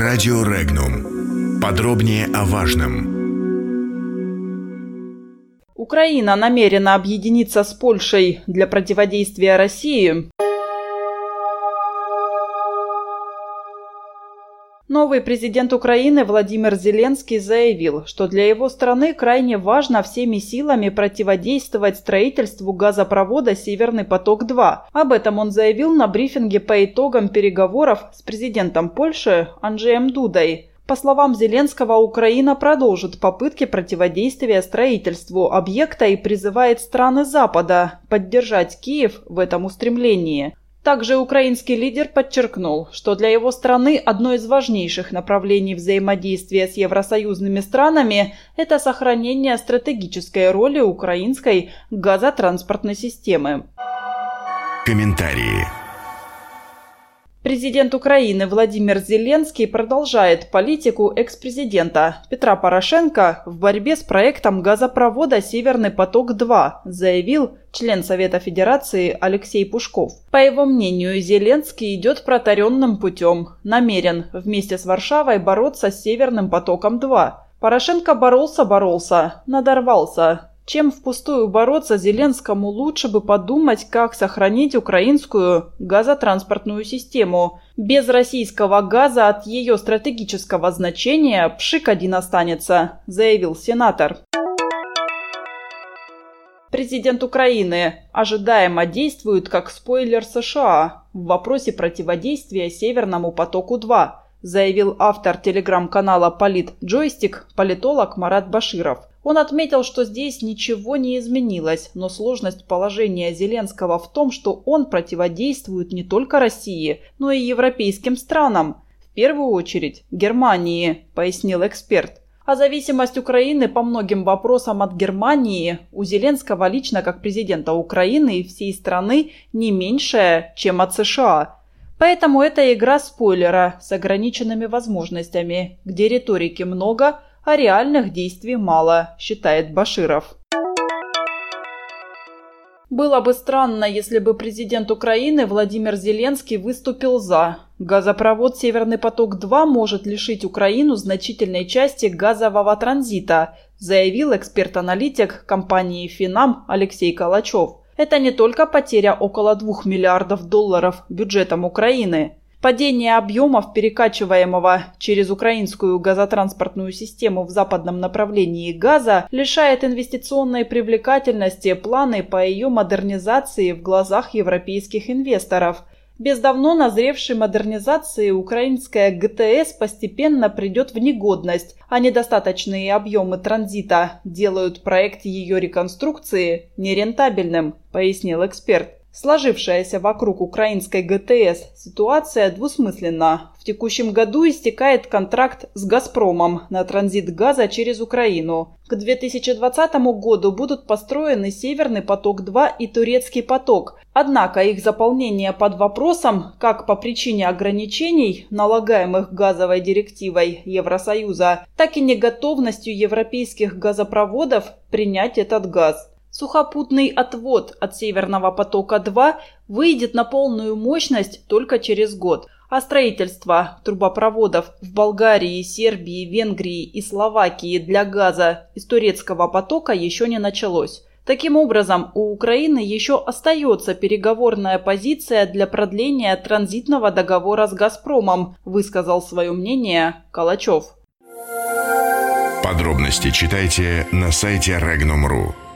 Радио Регнум. Подробнее о важном. Украина намерена объединиться с Польшей для противодействия России. Новый президент Украины Владимир Зеленский заявил, что для его страны крайне важно всеми силами противодействовать строительству газопровода «Северный поток-2». Об этом он заявил на брифинге по итогам переговоров с президентом Польши Анджеем Дудой. По словам Зеленского, Украина продолжит попытки противодействия строительству объекта и призывает страны Запада поддержать Киев в этом устремлении. Также украинский лидер подчеркнул, что для его страны одно из важнейших направлений взаимодействия с евросоюзными странами – это сохранение стратегической роли украинской газотранспортной системы. Комментарии. Президент Украины Владимир Зеленский продолжает политику экс-президента Петра Порошенко в борьбе с проектом газопровода «Северный поток-2», заявил член Совета Федерации Алексей Пушков. По его мнению, Зеленский идет протаренным путем, намерен вместе с Варшавой бороться с «Северным потоком-2». Порошенко боролся-боролся, надорвался, чем впустую бороться Зеленскому, лучше бы подумать, как сохранить украинскую газотранспортную систему. Без российского газа от ее стратегического значения пшик один останется, заявил сенатор. Президент Украины ожидаемо действует как спойлер США в вопросе противодействия Северному потоку-2, заявил автор телеграм-канала «Полит Джойстик» политолог Марат Баширов. Он отметил, что здесь ничего не изменилось, но сложность положения Зеленского в том, что он противодействует не только России, но и европейским странам. В первую очередь Германии, пояснил эксперт. А зависимость Украины по многим вопросам от Германии у Зеленского лично как президента Украины и всей страны не меньшая, чем от США. Поэтому это игра спойлера с ограниченными возможностями, где риторики много – а реальных действий мало, считает Баширов. Было бы странно, если бы президент Украины Владимир Зеленский выступил за. Газопровод «Северный поток-2» может лишить Украину значительной части газового транзита, заявил эксперт-аналитик компании «Финам» Алексей Калачев. Это не только потеря около 2 миллиардов долларов бюджетом Украины. Падение объемов перекачиваемого через украинскую газотранспортную систему в западном направлении газа лишает инвестиционной привлекательности планы по ее модернизации в глазах европейских инвесторов. Без давно назревшей модернизации украинская ГТС постепенно придет в негодность, а недостаточные объемы транзита делают проект ее реконструкции нерентабельным, пояснил эксперт. Сложившаяся вокруг украинской ГТС ситуация двусмысленна. В текущем году истекает контракт с «Газпромом» на транзит газа через Украину. К 2020 году будут построены «Северный поток-2» и «Турецкий поток». Однако их заполнение под вопросом как по причине ограничений, налагаемых газовой директивой Евросоюза, так и неготовностью европейских газопроводов принять этот газ. Сухопутный отвод от Северного потока-2 выйдет на полную мощность только через год, а строительство трубопроводов в Болгарии, Сербии, Венгрии и Словакии для газа из турецкого потока еще не началось. Таким образом, у Украины еще остается переговорная позиция для продления транзитного договора с «Газпромом», высказал свое мнение Калачев. Подробности читайте на сайте Regnum.ru.